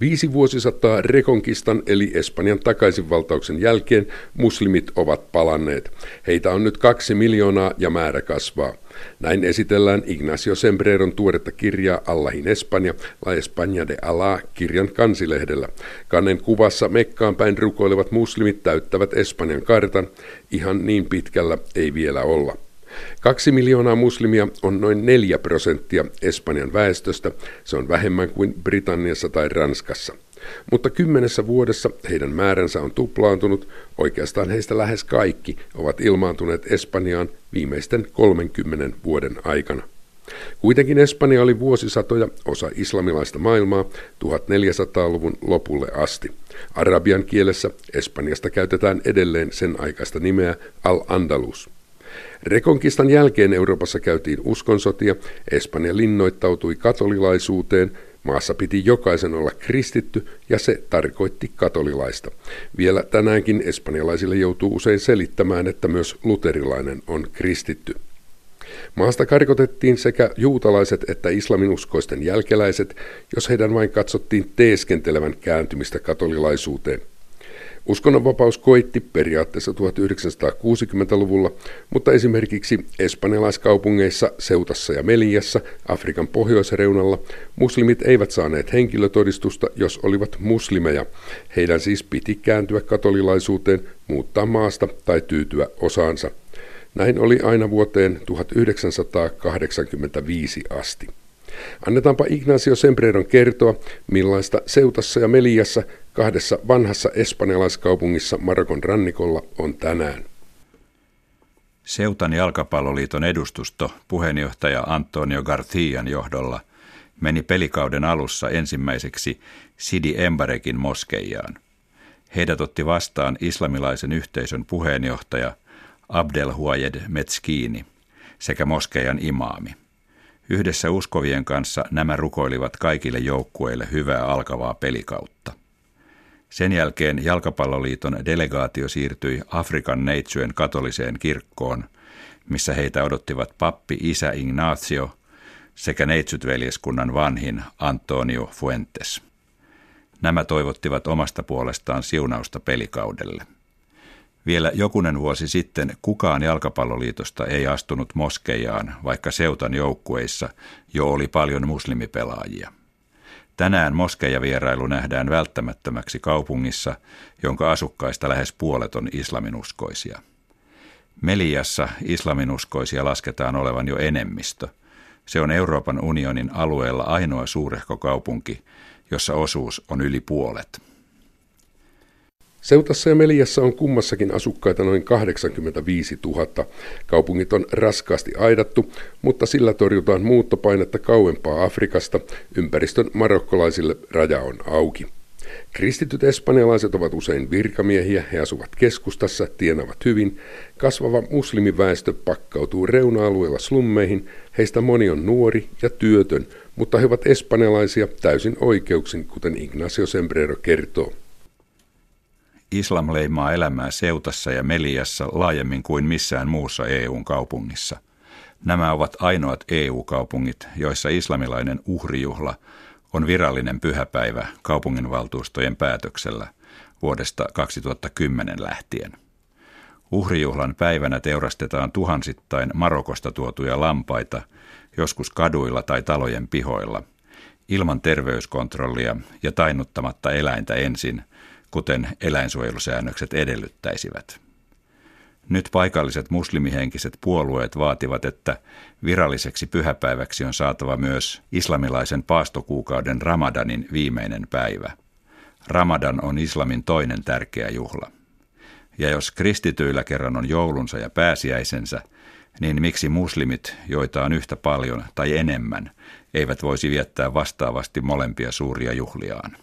Viisi vuosisataa Rekonkistan eli Espanjan takaisinvaltauksen jälkeen muslimit ovat palanneet. Heitä on nyt kaksi miljoonaa ja määrä kasvaa. Näin esitellään Ignacio Sembreron tuoretta kirjaa Allahin Espanja, La España de Allah, kirjan kansilehdellä. Kannen kuvassa Mekkaan päin rukoilevat muslimit täyttävät Espanjan kartan. Ihan niin pitkällä ei vielä olla. Kaksi miljoonaa muslimia on noin neljä prosenttia Espanjan väestöstä. Se on vähemmän kuin Britanniassa tai Ranskassa. Mutta kymmenessä vuodessa heidän määränsä on tuplaantunut. Oikeastaan heistä lähes kaikki ovat ilmaantuneet Espanjaan viimeisten 30 vuoden aikana. Kuitenkin Espanja oli vuosisatoja osa islamilaista maailmaa 1400-luvun lopulle asti. Arabian kielessä Espanjasta käytetään edelleen sen aikaista nimeä Al-Andalus. Rekonkistan jälkeen Euroopassa käytiin uskonsotia, Espanja linnoittautui katolilaisuuteen, maassa piti jokaisen olla kristitty ja se tarkoitti katolilaista. Vielä tänäänkin espanjalaisille joutuu usein selittämään, että myös luterilainen on kristitty. Maasta karkotettiin sekä juutalaiset että islaminuskoisten jälkeläiset, jos heidän vain katsottiin teeskentelevän kääntymistä katolilaisuuteen – Uskonnonvapaus koitti periaatteessa 1960-luvulla, mutta esimerkiksi espanjalaiskaupungeissa Seutassa ja Meliassa Afrikan pohjoisreunalla muslimit eivät saaneet henkilötodistusta, jos olivat muslimeja. Heidän siis piti kääntyä katolilaisuuteen, muuttaa maasta tai tyytyä osaansa. Näin oli aina vuoteen 1985 asti. Annetaanpa Ignacio Sembreron kertoa, millaista Seutassa ja Meliassa kahdessa vanhassa espanjalaiskaupungissa Marokon rannikolla on tänään. Seutan jalkapalloliiton edustusto puheenjohtaja Antonio Garcian johdolla meni pelikauden alussa ensimmäiseksi Sidi Embarekin moskeijaan. Heidät otti vastaan islamilaisen yhteisön puheenjohtaja Abdel Huayed Metskini sekä moskeijan imaami. Yhdessä uskovien kanssa nämä rukoilivat kaikille joukkueille hyvää alkavaa pelikautta. Sen jälkeen Jalkapalloliiton delegaatio siirtyi Afrikan neitsyen katoliseen kirkkoon, missä heitä odottivat pappi isä Ignacio sekä neitsytveljeskunnan vanhin Antonio Fuentes. Nämä toivottivat omasta puolestaan siunausta pelikaudelle. Vielä jokunen vuosi sitten kukaan jalkapalloliitosta ei astunut moskeijaan, vaikka seutan joukkueissa jo oli paljon muslimipelaajia. Tänään moskeijavierailu nähdään välttämättömäksi kaupungissa, jonka asukkaista lähes puolet on islaminuskoisia. Meliassa islaminuskoisia lasketaan olevan jo enemmistö. Se on Euroopan unionin alueella ainoa suurehko kaupunki, jossa osuus on yli puolet. Seutassa ja Meliassa on kummassakin asukkaita noin 85 000. Kaupungit on raskaasti aidattu, mutta sillä torjutaan muuttopainetta kauempaa Afrikasta. Ympäristön marokkolaisille raja on auki. Kristityt espanjalaiset ovat usein virkamiehiä, he asuvat keskustassa, tienavat hyvin. Kasvava muslimiväestö pakkautuu reuna-alueilla slummeihin, heistä moni on nuori ja työtön, mutta he ovat espanjalaisia täysin oikeuksin, kuten Ignacio Sembrero kertoo. Islam leimaa elämää Seutassa ja Meliassa laajemmin kuin missään muussa EUn kaupungissa. Nämä ovat ainoat EU-kaupungit, joissa islamilainen uhrijuhla on virallinen pyhäpäivä kaupunginvaltuustojen päätöksellä vuodesta 2010 lähtien. Uhrijuhlan päivänä teurastetaan tuhansittain Marokosta tuotuja lampaita, joskus kaduilla tai talojen pihoilla, ilman terveyskontrollia ja tainnuttamatta eläintä ensin – kuten eläinsuojelusäännökset edellyttäisivät. Nyt paikalliset muslimihenkiset puolueet vaativat, että viralliseksi pyhäpäiväksi on saatava myös islamilaisen paastokuukauden Ramadanin viimeinen päivä. Ramadan on islamin toinen tärkeä juhla. Ja jos kristityillä kerran on joulunsa ja pääsiäisensä, niin miksi muslimit, joita on yhtä paljon tai enemmän, eivät voisi viettää vastaavasti molempia suuria juhliaan?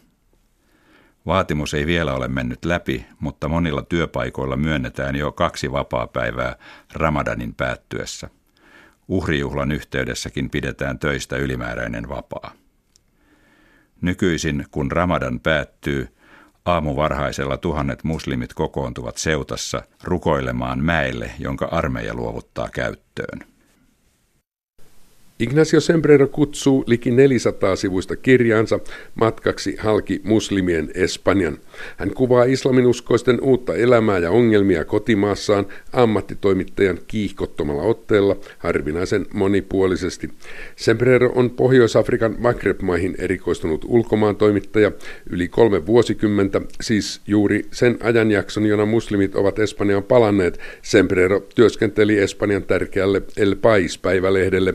Vaatimus ei vielä ole mennyt läpi, mutta monilla työpaikoilla myönnetään jo kaksi vapaapäivää Ramadanin päättyessä. Uhrijuhlan yhteydessäkin pidetään töistä ylimääräinen vapaa. Nykyisin, kun Ramadan päättyy, aamuvarhaisella tuhannet muslimit kokoontuvat seutassa rukoilemaan mäelle, jonka armeija luovuttaa käyttöön. Ignacio Sembrero kutsuu liki 400 sivuista kirjaansa matkaksi halki muslimien Espanjan. Hän kuvaa islaminuskoisten uutta elämää ja ongelmia kotimaassaan ammattitoimittajan kiihkottomalla otteella harvinaisen monipuolisesti. Sembrero on Pohjois-Afrikan Maghreb-maihin erikoistunut ulkomaan toimittaja yli kolme vuosikymmentä, siis juuri sen ajanjakson, jona muslimit ovat Espanjaan palanneet. Sembrero työskenteli Espanjan tärkeälle El Pais-päivälehdelle,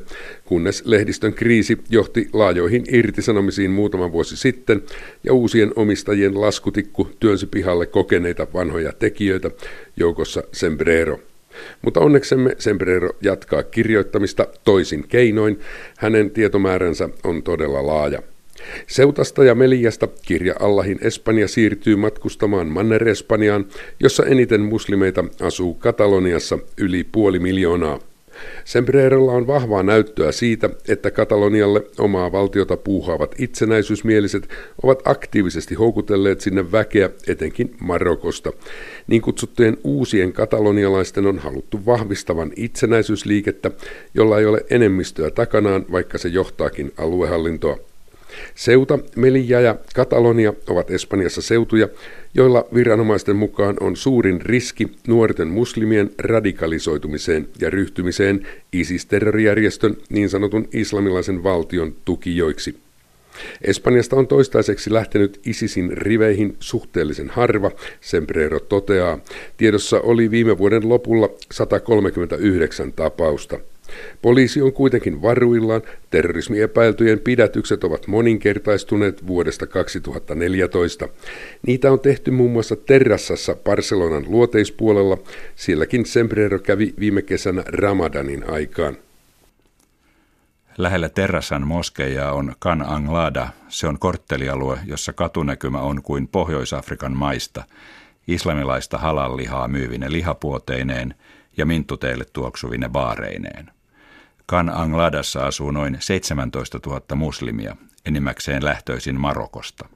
kunnes lehdistön kriisi johti laajoihin irtisanomisiin muutama vuosi sitten ja uusien omistajien laskutikku työnsi pihalle kokeneita vanhoja tekijöitä, joukossa Sembrero. Mutta onneksemme Sembrero jatkaa kirjoittamista toisin keinoin. Hänen tietomääränsä on todella laaja. Seutasta ja Meliasta kirja Allahin Espanja siirtyy matkustamaan Manner-Espanjaan, jossa eniten muslimeita asuu Kataloniassa yli puoli miljoonaa. Sembrerolla on vahvaa näyttöä siitä, että Katalonialle omaa valtiota puuhaavat itsenäisyysmieliset ovat aktiivisesti houkutelleet sinne väkeä etenkin Marokosta. Niin kutsuttujen uusien katalonialaisten on haluttu vahvistavan itsenäisyysliikettä, jolla ei ole enemmistöä takanaan, vaikka se johtaakin aluehallintoa. Seuta, Melilla ja Katalonia ovat Espanjassa seutuja, joilla viranomaisten mukaan on suurin riski nuorten muslimien radikalisoitumiseen ja ryhtymiseen ISIS-terrorijärjestön niin sanotun islamilaisen valtion tukijoiksi. Espanjasta on toistaiseksi lähtenyt ISISin riveihin suhteellisen harva, Sembrero toteaa. Tiedossa oli viime vuoden lopulla 139 tapausta. Poliisi on kuitenkin varuillaan. Terrorismiepäiltyjen pidätykset ovat moninkertaistuneet vuodesta 2014. Niitä on tehty muun muassa Terrassassa Barcelonan luoteispuolella. Sielläkin Sembrero kävi viime kesänä Ramadanin aikaan. Lähellä Terrassan moskeijaa on Kan Anglada. Se on korttelialue, jossa katunäkymä on kuin Pohjois-Afrikan maista, islamilaista halallihaa myyvine lihapuoteineen ja minttuteille tuoksuvine baareineen. Kan Angladassa asuu noin 17 000 muslimia, enimmäkseen lähtöisin Marokosta.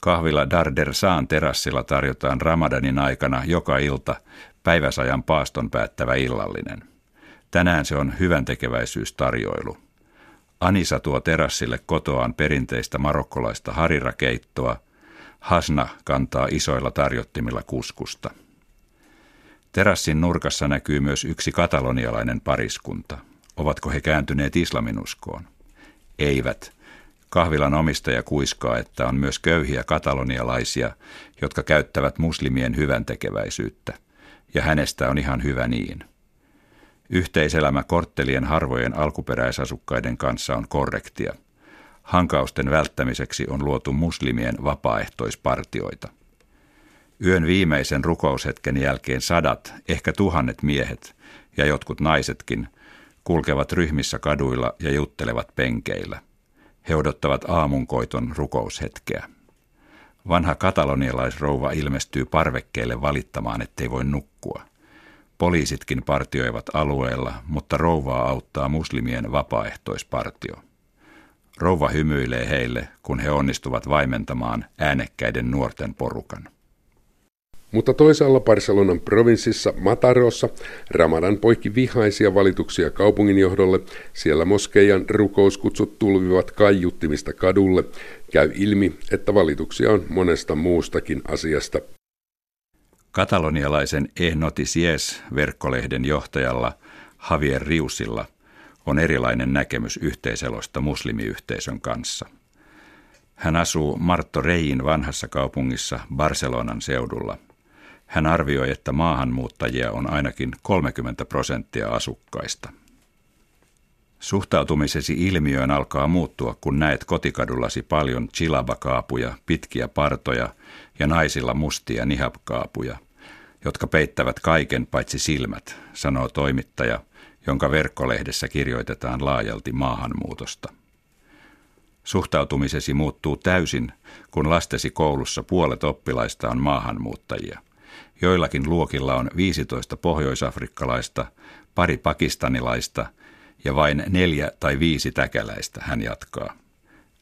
Kahvilla Dardersaan terassilla tarjotaan Ramadanin aikana joka ilta päiväsajan paaston päättävä illallinen. Tänään se on hyvän tekeväisyystarjoilu. Anisa tuo terassille kotoaan perinteistä marokkolaista harirakeittoa. Hasna kantaa isoilla tarjottimilla kuskusta. Terassin nurkassa näkyy myös yksi katalonialainen pariskunta – Ovatko he kääntyneet islaminuskoon? Eivät. Kahvilan omistaja kuiskaa, että on myös köyhiä katalonialaisia, jotka käyttävät muslimien hyvän tekeväisyyttä, ja hänestä on ihan hyvä niin. Yhteiselämä korttelien harvojen alkuperäisasukkaiden kanssa on korrektia. Hankausten välttämiseksi on luotu muslimien vapaaehtoispartioita. Yön viimeisen rukoushetken jälkeen sadat, ehkä tuhannet miehet ja jotkut naisetkin kulkevat ryhmissä kaduilla ja juttelevat penkeillä. He odottavat aamunkoiton rukoushetkeä. Vanha katalonialaisrouva ilmestyy parvekkeelle valittamaan, ettei voi nukkua. Poliisitkin partioivat alueella, mutta rouvaa auttaa muslimien vapaaehtoispartio. Rouva hymyilee heille, kun he onnistuvat vaimentamaan äänekkäiden nuorten porukan. Mutta toisaalla Barcelonan provinssissa Matarossa Ramadan poikki vihaisia valituksia kaupunginjohdolle. Siellä moskeijan rukouskutsut tulvivat kaiuttimista kadulle. Käy ilmi, että valituksia on monesta muustakin asiasta. Katalonialaisen E Noticies verkkolehden johtajalla Javier Riusilla on erilainen näkemys yhteiselosta muslimiyhteisön kanssa. Hän asuu Marto Rein vanhassa kaupungissa Barcelonan seudulla – hän arvioi, että maahanmuuttajia on ainakin 30 prosenttia asukkaista. Suhtautumisesi ilmiöön alkaa muuttua, kun näet kotikadullasi paljon chilabakaapuja, pitkiä partoja ja naisilla mustia nihapkaapuja, jotka peittävät kaiken paitsi silmät, sanoo toimittaja, jonka verkkolehdessä kirjoitetaan laajalti maahanmuutosta. Suhtautumisesi muuttuu täysin, kun lastesi koulussa puolet oppilaista on maahanmuuttajia – Joillakin luokilla on 15 pohjoisafrikkalaista, pari pakistanilaista ja vain neljä tai viisi täkäläistä, hän jatkaa.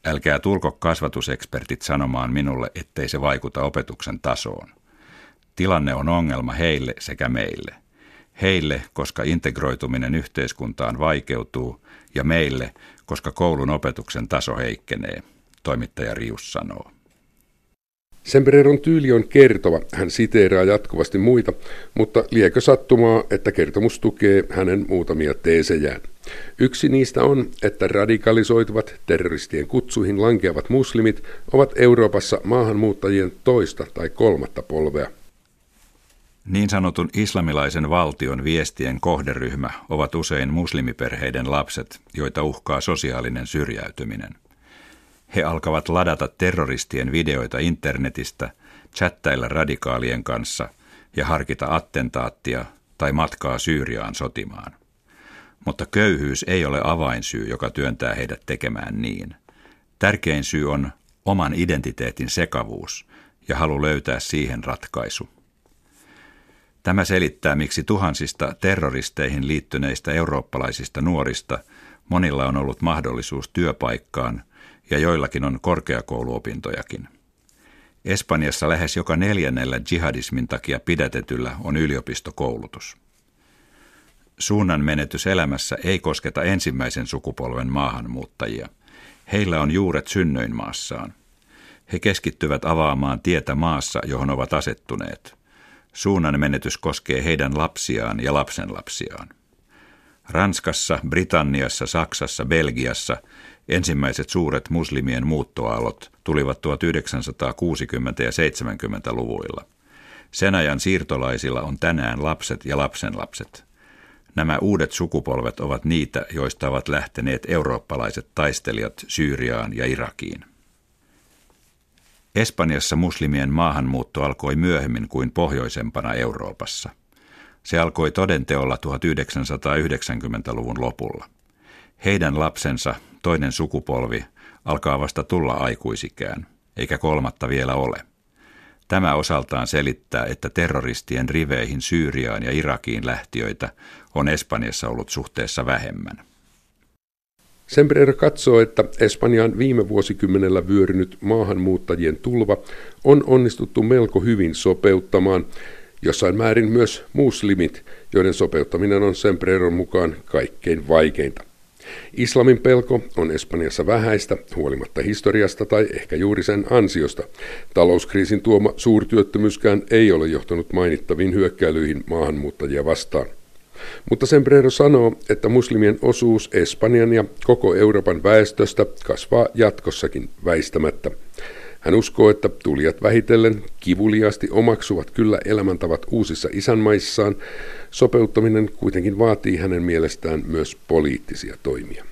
Älkää tulko kasvatusekspertit sanomaan minulle, ettei se vaikuta opetuksen tasoon. Tilanne on ongelma heille sekä meille. Heille, koska integroituminen yhteiskuntaan vaikeutuu, ja meille, koska koulun opetuksen taso heikkenee, toimittaja Rius sanoo. Sembreron tyyli on kertova, hän siteeraa jatkuvasti muita, mutta liekö sattumaa, että kertomus tukee hänen muutamia teesejään. Yksi niistä on, että radikalisoituvat terroristien kutsuihin lankeavat muslimit ovat Euroopassa maahanmuuttajien toista tai kolmatta polvea. Niin sanotun islamilaisen valtion viestien kohderyhmä ovat usein muslimiperheiden lapset, joita uhkaa sosiaalinen syrjäytyminen. He alkavat ladata terroristien videoita internetistä, chattailla radikaalien kanssa ja harkita attentaattia tai matkaa Syyriaan sotimaan. Mutta köyhyys ei ole avainsyy, joka työntää heidät tekemään niin. Tärkein syy on oman identiteetin sekavuus ja halu löytää siihen ratkaisu. Tämä selittää, miksi tuhansista terroristeihin liittyneistä eurooppalaisista nuorista monilla on ollut mahdollisuus työpaikkaan ja joillakin on korkeakouluopintojakin. Espanjassa lähes joka neljännellä jihadismin takia pidätetyllä on yliopistokoulutus. Suunnan menetys elämässä ei kosketa ensimmäisen sukupolven maahanmuuttajia. Heillä on juuret synnöinmaassaan. He keskittyvät avaamaan tietä maassa, johon ovat asettuneet. Suunnan menetys koskee heidän lapsiaan ja lapsenlapsiaan. Ranskassa, Britanniassa, Saksassa, Belgiassa ensimmäiset suuret muslimien muuttoaalot tulivat 1960- ja 70-luvuilla. Sen ajan siirtolaisilla on tänään lapset ja lapsenlapset. Nämä uudet sukupolvet ovat niitä, joista ovat lähteneet eurooppalaiset taistelijat Syyriaan ja Irakiin. Espanjassa muslimien maahanmuutto alkoi myöhemmin kuin pohjoisempana Euroopassa. Se alkoi todenteolla 1990-luvun lopulla. Heidän lapsensa, toinen sukupolvi, alkaa vasta tulla aikuisikään, eikä kolmatta vielä ole. Tämä osaltaan selittää, että terroristien riveihin Syyriaan ja Irakiin lähtiöitä on Espanjassa ollut suhteessa vähemmän. Sembrero katsoo, että Espanjaan viime vuosikymmenellä vyörynyt maahanmuuttajien tulva on onnistuttu melko hyvin sopeuttamaan, jossain määrin myös muslimit, joiden sopeuttaminen on Sembreron mukaan kaikkein vaikeinta. Islamin pelko on Espanjassa vähäistä, huolimatta historiasta tai ehkä juuri sen ansiosta. Talouskriisin tuoma suurtyöttömyyskään ei ole johtanut mainittaviin hyökkäilyihin maahanmuuttajia vastaan. Mutta Sembrero sanoo, että muslimien osuus Espanjan ja koko Euroopan väestöstä kasvaa jatkossakin väistämättä. Hän uskoo, että tulijat vähitellen kivuliasti omaksuvat kyllä elämäntavat uusissa isänmaissaan. Sopeuttaminen kuitenkin vaatii hänen mielestään myös poliittisia toimia.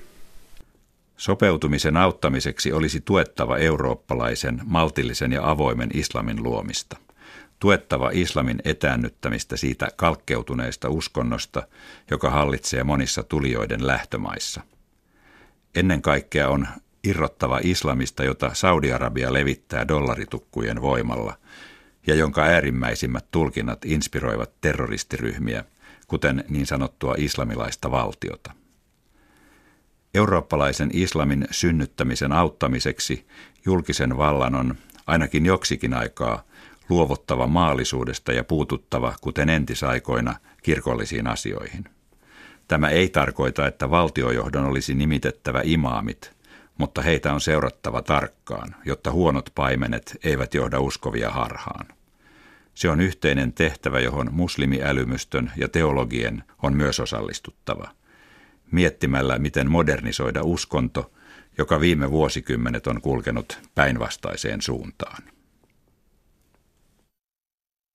Sopeutumisen auttamiseksi olisi tuettava eurooppalaisen, maltillisen ja avoimen islamin luomista tuettava islamin etäännyttämistä siitä kalkkeutuneesta uskonnosta, joka hallitsee monissa tulijoiden lähtömaissa. Ennen kaikkea on irrottava islamista, jota Saudi-Arabia levittää dollaritukkujen voimalla ja jonka äärimmäisimmät tulkinnat inspiroivat terroristiryhmiä, kuten niin sanottua islamilaista valtiota. Eurooppalaisen islamin synnyttämisen auttamiseksi julkisen vallan on ainakin joksikin aikaa luovuttava maallisuudesta ja puututtava, kuten entisaikoina, kirkollisiin asioihin. Tämä ei tarkoita, että valtiojohdon olisi nimitettävä imaamit, mutta heitä on seurattava tarkkaan, jotta huonot paimenet eivät johda uskovia harhaan. Se on yhteinen tehtävä, johon muslimiälymystön ja teologien on myös osallistuttava. Miettimällä, miten modernisoida uskonto, joka viime vuosikymmenet on kulkenut päinvastaiseen suuntaan.